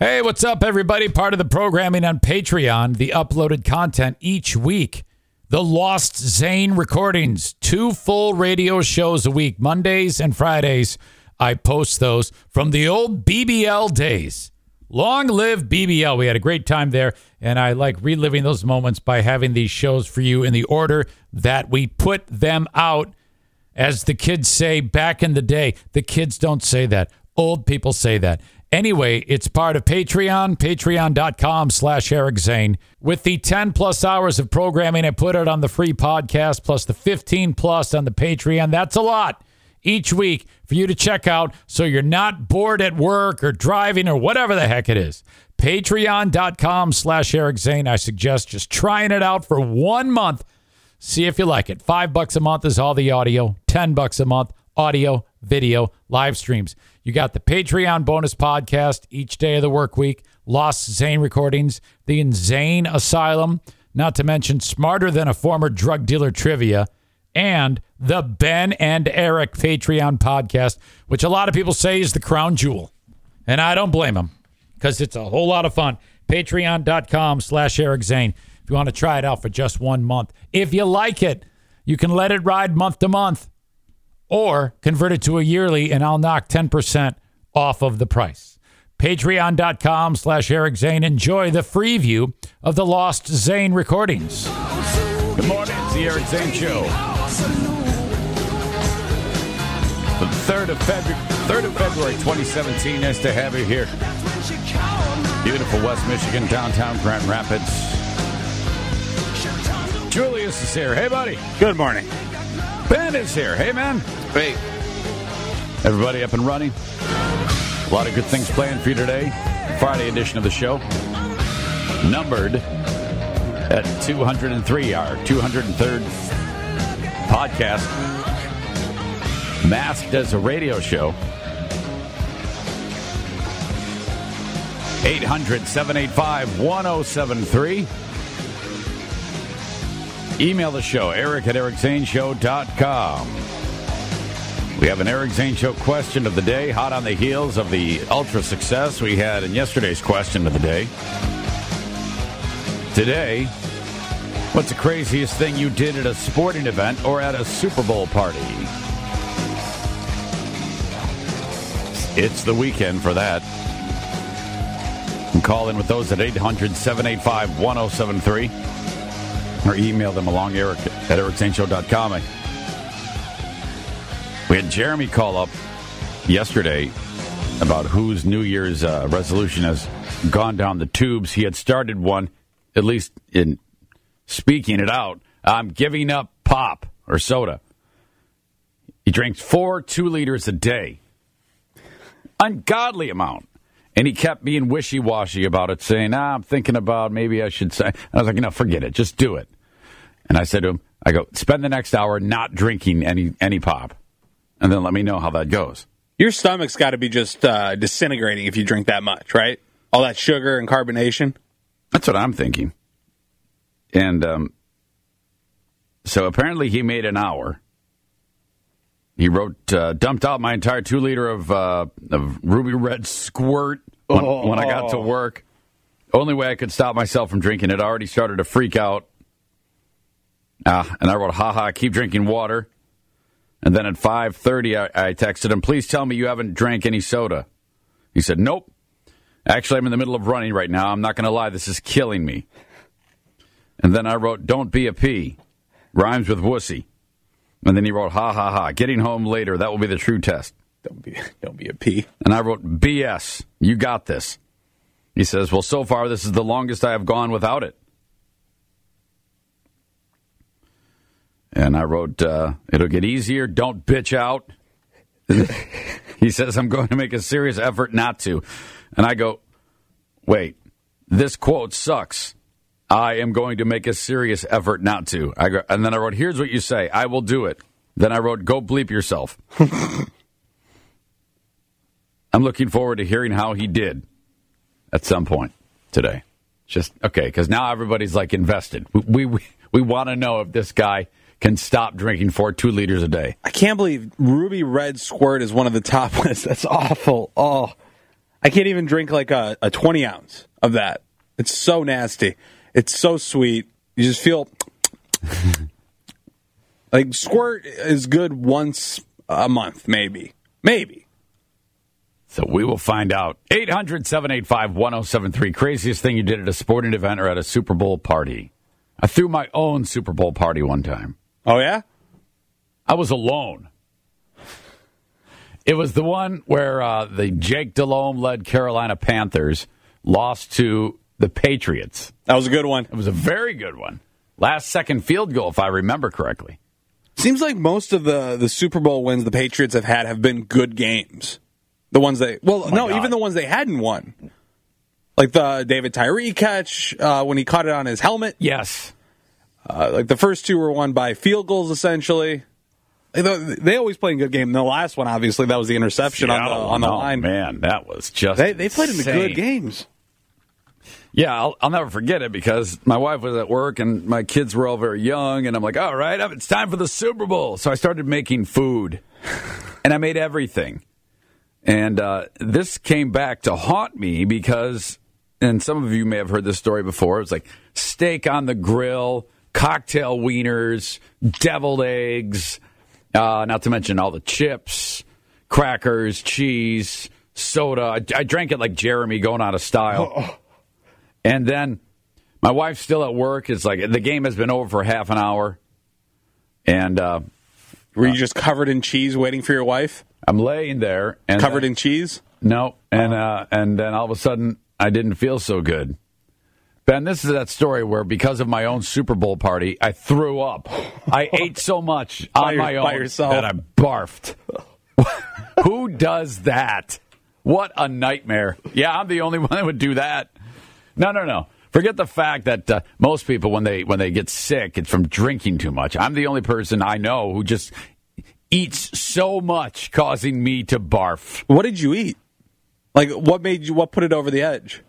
Hey, what's up, everybody? Part of the programming on Patreon, the uploaded content each week. The Lost Zane recordings, two full radio shows a week, Mondays and Fridays. I post those from the old BBL days. Long live BBL. We had a great time there, and I like reliving those moments by having these shows for you in the order that we put them out. As the kids say back in the day, the kids don't say that. Old people say that. Anyway, it's part of Patreon, patreon.com slash Eric Zane. With the 10 plus hours of programming, I put it on the free podcast, plus the 15 plus on the Patreon. That's a lot each week for you to check out so you're not bored at work or driving or whatever the heck it is. Patreon.com slash Eric Zane. I suggest just trying it out for one month. See if you like it. Five bucks a month is all the audio, 10 bucks a month, audio, video, live streams. You got the Patreon bonus podcast each day of the work week, Lost Zane recordings, the Insane Asylum, not to mention Smarter Than a Former Drug Dealer Trivia, and the Ben and Eric Patreon podcast, which a lot of people say is the crown jewel. And I don't blame them because it's a whole lot of fun. Patreon.com slash Eric Zane if you want to try it out for just one month. If you like it, you can let it ride month to month or convert it to a yearly and I'll knock 10% off of the price. Patreon.com slash Eric Zane. Enjoy the free view of the Lost Zane recordings. Good morning. It's the Eric Zane Show. The 3rd of, February, 3rd of February 2017. Nice to have you here. Beautiful West Michigan, downtown Grand Rapids. Julius is here. Hey, buddy. Good morning. Ben is here. Hey, man. Hey. Everybody up and running. A lot of good things planned for you today. Friday edition of the show. Numbered at 203, our 203rd podcast. Masked as a radio show. 800 785 1073. Email the show, eric at ericzaneshow.com. We have an Eric Zane Show question of the day, hot on the heels of the ultra success we had in yesterday's question of the day. Today, what's the craziest thing you did at a sporting event or at a Super Bowl party? It's the weekend for that. And call in with those at 800 785 1073 or email them along eric at ericzaneshow.com. We had Jeremy call up yesterday about whose New Year's uh, resolution has gone down the tubes. He had started one, at least in speaking it out. I'm giving up pop or soda. He drinks four two liters a day, ungodly amount. And he kept being wishy washy about it, saying, ah, I'm thinking about maybe I should say. I was like, no, forget it. Just do it. And I said to him, I go, spend the next hour not drinking any, any pop. And then let me know how that goes. Your stomach's got to be just uh, disintegrating if you drink that much, right? All that sugar and carbonation. That's what I'm thinking. And um, so apparently he made an hour. He wrote, uh, dumped out my entire two liter of, uh, of ruby red squirt when, Oh. when I got to work. Only way I could stop myself from drinking it. I already started to freak out. Ah, and I wrote, haha, keep drinking water. And then at 5.30, I, I texted him, please tell me you haven't drank any soda. He said, nope. Actually, I'm in the middle of running right now. I'm not going to lie. This is killing me. And then I wrote, don't be a P. Rhymes with wussy. And then he wrote, ha ha ha. Getting home later. That will be the true test. Don't be, don't be a pea. And I wrote, BS. You got this. He says, well, so far, this is the longest I have gone without it. And I wrote, uh, it'll get easier. Don't bitch out. he says, I'm going to make a serious effort not to. And I go, wait, this quote sucks. I am going to make a serious effort not to. I go, and then I wrote, here's what you say. I will do it. Then I wrote, go bleep yourself. I'm looking forward to hearing how he did at some point today. Just okay, because now everybody's like invested. We we, we want to know if this guy can stop drinking for two liters a day. I can't believe Ruby Red Squirt is one of the top ones. That's awful. Oh, I can't even drink like a, a 20 ounce of that. It's so nasty. It's so sweet. You just feel like squirt is good once a month, maybe. Maybe. So we will find out. 800 785 1073. Craziest thing you did at a sporting event or at a Super Bowl party. I threw my own Super Bowl party one time. Oh, yeah? I was alone. It was the one where uh, the Jake Delhomme led Carolina Panthers lost to the Patriots. That was a good one. It was a very good one. Last second field goal, if I remember correctly. Seems like most of the, the Super Bowl wins the Patriots have had have been good games. The ones they, well, Oh no, God. even the ones they hadn't won. Like the David Tyree catch uh, when he caught it on his helmet. Yes. Uh, like the first two were won by field goals, essentially. They, always play a good game. The last one, obviously, that was the interception on the on the no, line. Man, that was just. They they played in the good games. Yeah, I'll, I'll never forget it because my wife was at work and my kids were all very young, and I'm like, all right, it's time for the Super Bowl. So I started making food, and I made everything. And uh, this came back to haunt me because, and some of you may have heard this story before. It was like steak on the grill, cocktail wieners, deviled eggs, uh, not to mention all the chips, crackers, cheese, soda. I, I drank it like Jeremy going out of style. And then my wife's still at work. It's like the game has been over for half an hour. And uh, Were you just covered in cheese, waiting for your wife? I'm laying there and Covered in cheese? no, and uh, and then all of a sudden I didn't feel so good. Ben, this is that story where because of my own Super Bowl party, I threw up. I ate so much on your- my by own that I barfed. Who does that? What a nightmare. Yeah, I'm the only one that would do that. No, no, no. Forget the fact that uh, most people, when they when they get sick, it's from drinking too much. I'm the only person I know who just eats so much, causing me to barf. What did you eat? Like, what made you? What put it over the edge?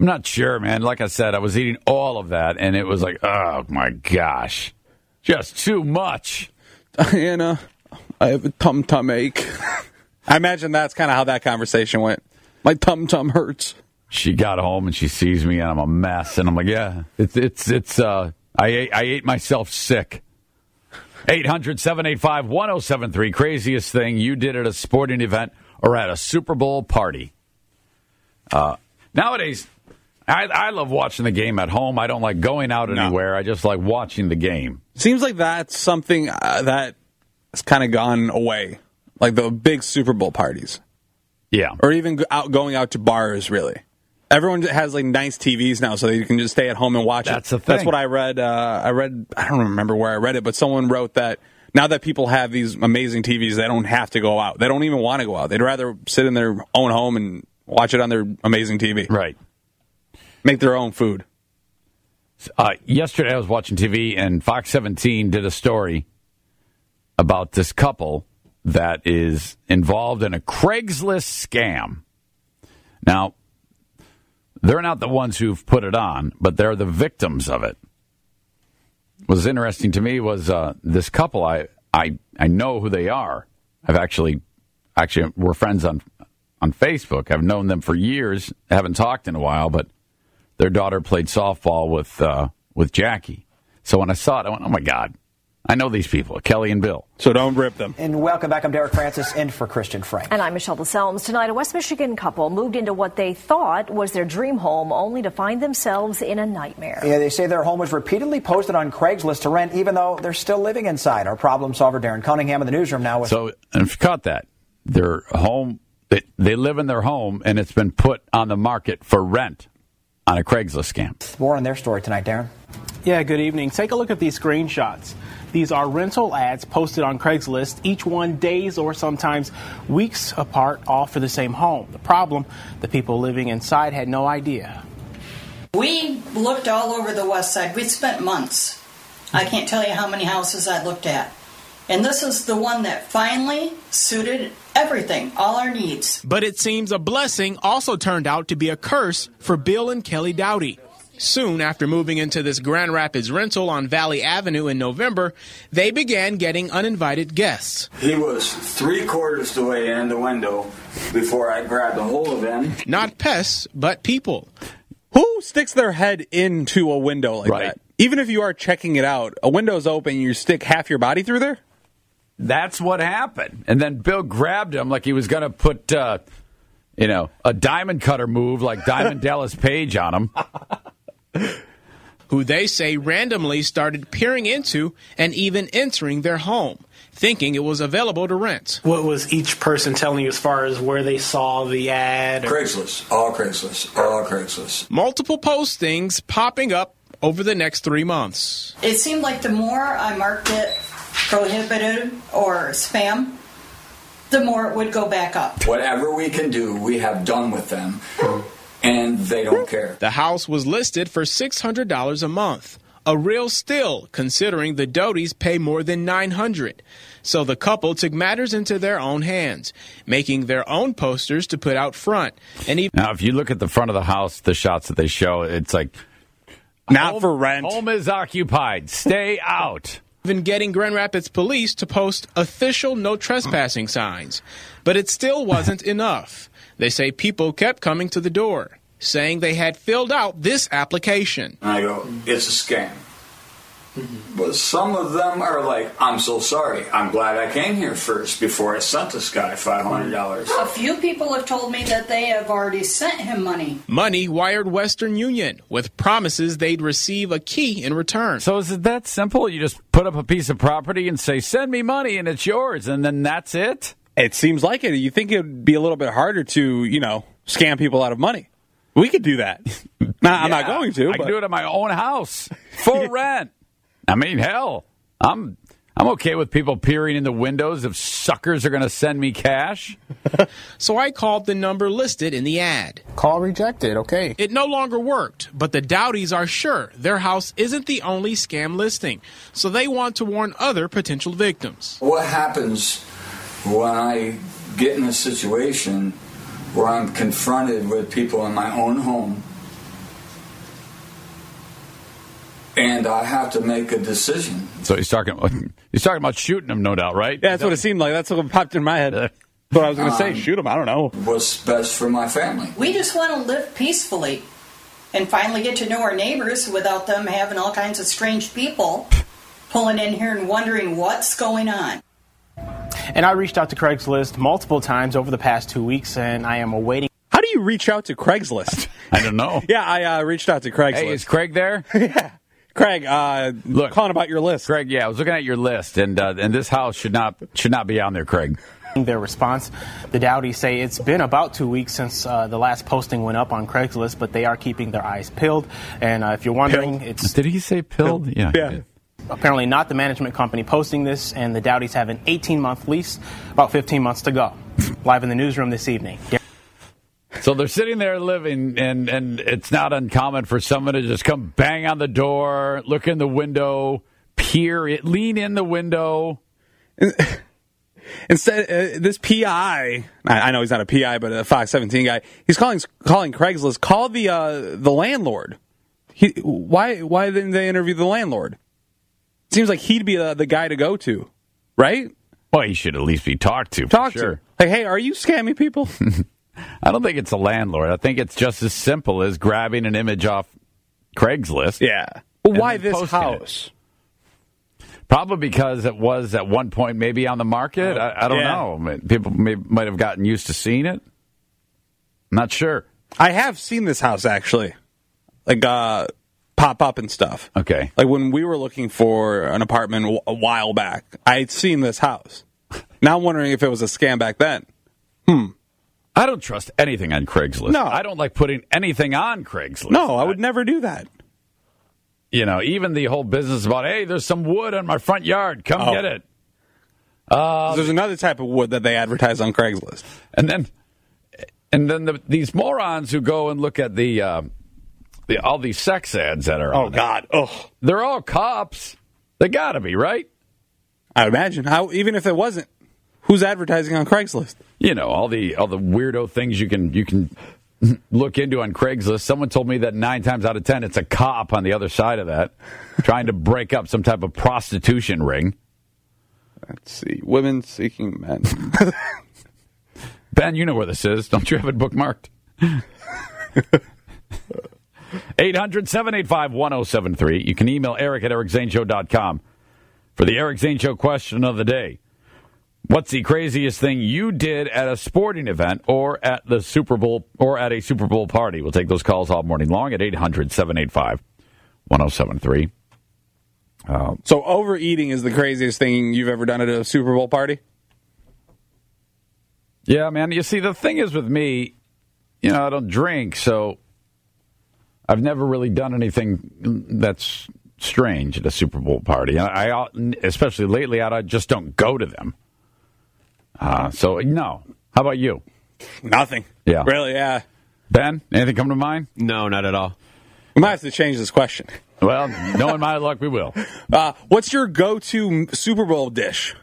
I'm not sure, man. Like I said, I was eating all of that, and it was like, oh my gosh, just too much. Diana, I have a tum tum ache. I imagine that's kind of how that conversation went. My tum tum hurts. She got home and she sees me, and I'm a mess, and I'm like, yeah, it's it's it's. Uh, I ate, I ate myself sick. 800 785 1073. Craziest thing you did at a sporting event or at a Super Bowl party. Uh, nowadays, I, I love watching the game at home. I don't like going out No. anywhere. I just like watching the game. Seems like that's something uh, that has kind of gone away. Like the big Super Bowl parties, Yeah. or even out going out to bars. Really, everyone has like nice TVs now, so you can just stay at home and watch it. That's the That's what I read. Uh, I read. I don't remember where I read it, but someone wrote that now that people have these amazing TVs, they don't have to go out. They don't even want to go out. They'd rather sit in their own home and watch it on their amazing TV. Right. Make their own food. Uh, yesterday, I was watching TV, and Fox 17 did a story about this couple that is involved in a Craigslist scam. Now, they're not the ones who've put it on, but they're the victims of it. What was interesting to me was uh, this couple. I, I I know who they are. I've actually actually we're friends on on Facebook. I've known them for years. Haven't talked in a while, but their daughter played softball with uh, with Jackie. So when I saw it, I went, "Oh my God, I know these people, Kelly and Bill." So don't rip them. And welcome back. I'm Derek Francis in for Christian Frank. And I'm Michelle DeSelms. Tonight, a West Michigan couple moved into what they thought was their dream home, only to find themselves in a nightmare. Yeah, they say their home was repeatedly posted on Craigslist to rent, even though they're still living inside. Our problem solver Darren Cunningham in the newsroom now with So if you caught that, their home they, they live in their home, and it's been put on the market for rent on a Craigslist scam. more on their story tonight, Darren. Yeah, good evening. Take a look at these screenshots. These are rental ads posted on Craigslist, each one days or sometimes weeks apart, all for the same home. The problem, the people living inside had no idea. We looked all over the west side. We spent months. I can't tell you how many houses I looked at. And this is the one that finally suited everything, all our needs. But it seems a blessing also turned out to be a curse for Bill and Kelly Dowdy. Soon after moving into this Grand Rapids rental on Valley Avenue in November, they began getting uninvited guests. He was three quarters the way in the window before I grabbed a hold of him. Not pests, but people. Who sticks their head into a window like Right. that? Even if you are checking it out, a window's open, you stick half your body through there? That's what happened. And then Bill grabbed him like he was going to put, uh, you know, a diamond cutter move like Diamond Dallas Page on him. Who they say randomly started peering into and even entering their home, thinking it was available to rent. What was each person telling you as far as where they saw the ad? or- Craigslist, all Craigslist, all Craigslist. Multiple postings popping up over the next three months. It seemed like the more I marked it prohibited or spam, the more it would go back up. Whatever we can do, we have done with them, and they don't hmm. care. The house was listed for $600 a month. A real steal, considering the Doties pay more than 900 So the couple took matters into their own hands, making their own posters to put out front. And even Now, if you look at the front of the house, the shots that they show, it's like Not home- for rent. Home is occupied. Stay out. Even getting Grand Rapids police to post official no trespassing signs. But it still wasn't enough. They say people kept coming to the door, saying they had filled out this application. I go, it's a scam. Mm-hmm. But some of them are like, I'm so sorry. I'm glad I came here first before I sent this guy $500. A few people have told me that they have already sent him money. Money wired Western Union with promises they'd receive a key in return. So is it that simple? You just put up a piece of property and say, "Send me money," and it's yours, and then that's it. It seems like it. You think it would be a little bit harder to, you know, scam people out of money. We could do that. Nah, I'm not going to. I but can do it at my own house, full rent. I mean, hell, I'm I'm okay with people peering in the windows if suckers are going to send me cash. So I called the number listed in the ad. Call rejected. Okay. It no longer worked, but the Dowdies are sure their house isn't the only scam listing, so they want to warn other potential victims. What happens when I get in a situation where I'm confronted with people in my own home and I have to make a decision? So he's talking he's talking about shooting him, no doubt, right? Yeah, that's what it seemed like. That's what popped in my head. That's what I was going to say. Um, Shoot him. I don't know. What's best for my family? We just want to live peacefully and finally get to know our neighbors without them having all kinds of strange people pulling in here and wondering what's going on. And I reached out to Craigslist multiple times over the past two weeks, and I am awaiting. How do you reach out to Craigslist? I don't know. yeah, I uh, reached out to Craigslist. Hey, is Craig there? Craig, uh, Look. calling about your list. Craig, yeah, I was looking at your list, and uh, and this house should not should not be on there, Craig. Their response. The Dowdies say it's been about two weeks since uh, the last posting went up on Craigslist, but they are keeping their eyes peeled. And uh, if you're wondering, it's Did he say pilled? Yeah. Yeah. apparently not the management company posting this, and the Dowdies have an 18 month lease, about 15 months to go. Live in the newsroom this evening. So they're sitting there living, and and it's not uncommon for someone to just come bang on the door, look in the window, peer, it, lean in the window. Instead, uh, this PI, I, I know he's not a PI, but a Fox 17 guy. He's calling calling Craigslist. Call the uh, the landlord. He, why why didn't they interview the landlord? Seems like he'd be the, the guy to go to, right? Well, he should at least be talked to. for Talk sure. to. Like, hey, are you scamming people? I don't think it's a landlord. I think it's just as simple as grabbing an image off Craigslist. yeah. Well, why this posting it. house? Probably because it was at one point maybe on the market. I, I don't Yeah. know. People may, might have gotten used to seeing it. Not sure. I have seen this house actually, like uh, pop up and stuff. Okay. Like when we were looking for an apartment a while back, I'd seen this house. Now I'm wondering if it was a scam back then. I don't trust anything on Craigslist. No. I don't like putting anything on Craigslist. No, I would never do that. You know, even the whole business about, hey, there's some wood on my front yard. Come Oh. get it. There's another type of wood that they advertise on Craigslist. And then, and then the, these morons who go and look at the, uh, the all these sex ads that are. Oh. God! Oh, They're all cops. They got to be right. I imagine. How even if it wasn't, who's advertising on Craigslist? You know all the all the weirdo things you can you can look into on Craigslist. Someone told me that nine times out of ten, it's a cop on the other side of that trying to break up some type of prostitution ring. Let's see. Women seeking men. Ben, you know where this is. Don't you have it bookmarked? 800 785 1073. You can email Eric at ericzaneshow.com for the Eric Zane Show question of the day. What's the craziest thing you did at a sporting event or at the Super Bowl or at a Super Bowl party? We'll take those calls all morning long at 800 785 1073. so overeating is the craziest thing you've ever done at a Super Bowl party? Yeah, man. You see, the thing is with me, you know, I don't drink, so I've never really done anything that's strange at a Super Bowl party. I, I especially lately, I just don't go to them. Uh, so no. How about you, Nothing. Yeah. Really, yeah. Ben? Anything come to mind? No, not at all. We might have to change this question. Well, knowing my luck, we will. Uh, what's your go-to Super Bowl dish?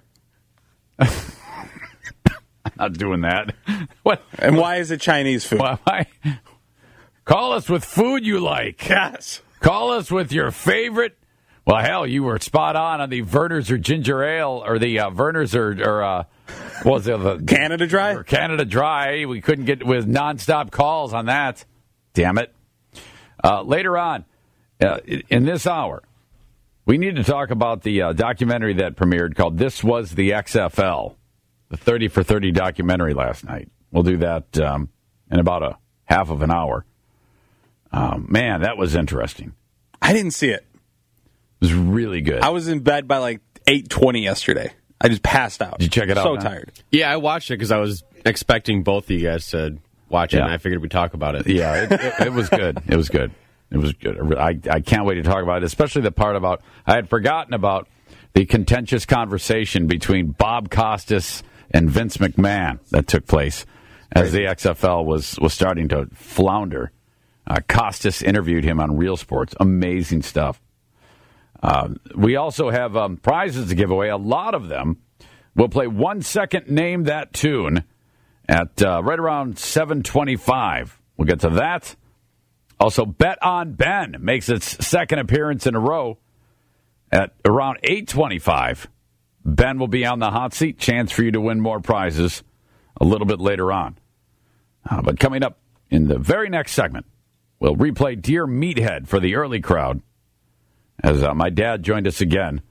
Not doing that. What? And why is it Chinese food? Why? why- Call us with food you like. Yes. Call us with your favorite. Well, hell, you were spot on on the Vernors or ginger ale or the uh, Vernors or, or uh, what was it? The Canada Dry? or Canada Dry. We couldn't get with nonstop calls on that. Damn it. Uh, later on uh, in this hour, we need to talk about the uh, documentary that premiered called This Was the XFL, the 30 for 30 documentary last night. We'll do that um, in about a half of an hour. Um, man, that was interesting. I didn't see it. It was really good. I was in bed by like 8:20 yesterday. I just passed out. Did you check it out, So man? tired. Yeah, I watched it because I was expecting both of you guys to watch it, Yeah. and I figured we'd talk about it. Yeah, it, it, it was good. It was good. It was good. I, I can't wait to talk about it, especially the part about I had forgotten about the contentious conversation between Bob Costas and Vince McMahon that took place as the XFL was was starting to flounder. Uh, Costas interviewed him on Real Sports. Amazing stuff. Uh, we also have um, prizes to give away. A lot of them. We'll play one second. Name that tune at uh, right around 725. We'll get to that. Also, Bet on Ben makes its second appearance in a row at around 825. Ben will be on the hot seat. Chance for you to win more prizes a little bit later on. Uh, but coming up in the very next segment, we'll replay Dear Meathead for the early crowd as uh, my dad joined us again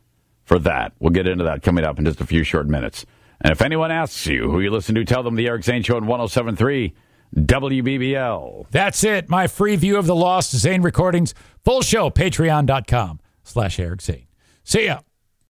for that. We'll get into that coming up in just a few short minutes. And if anyone asks you who you listen to, tell them the Eric Zane Show in 1073 WBBL. That's it. My free view of the Lost Zane recordings. Full show, patreon.com slash Eric Zane. See ya.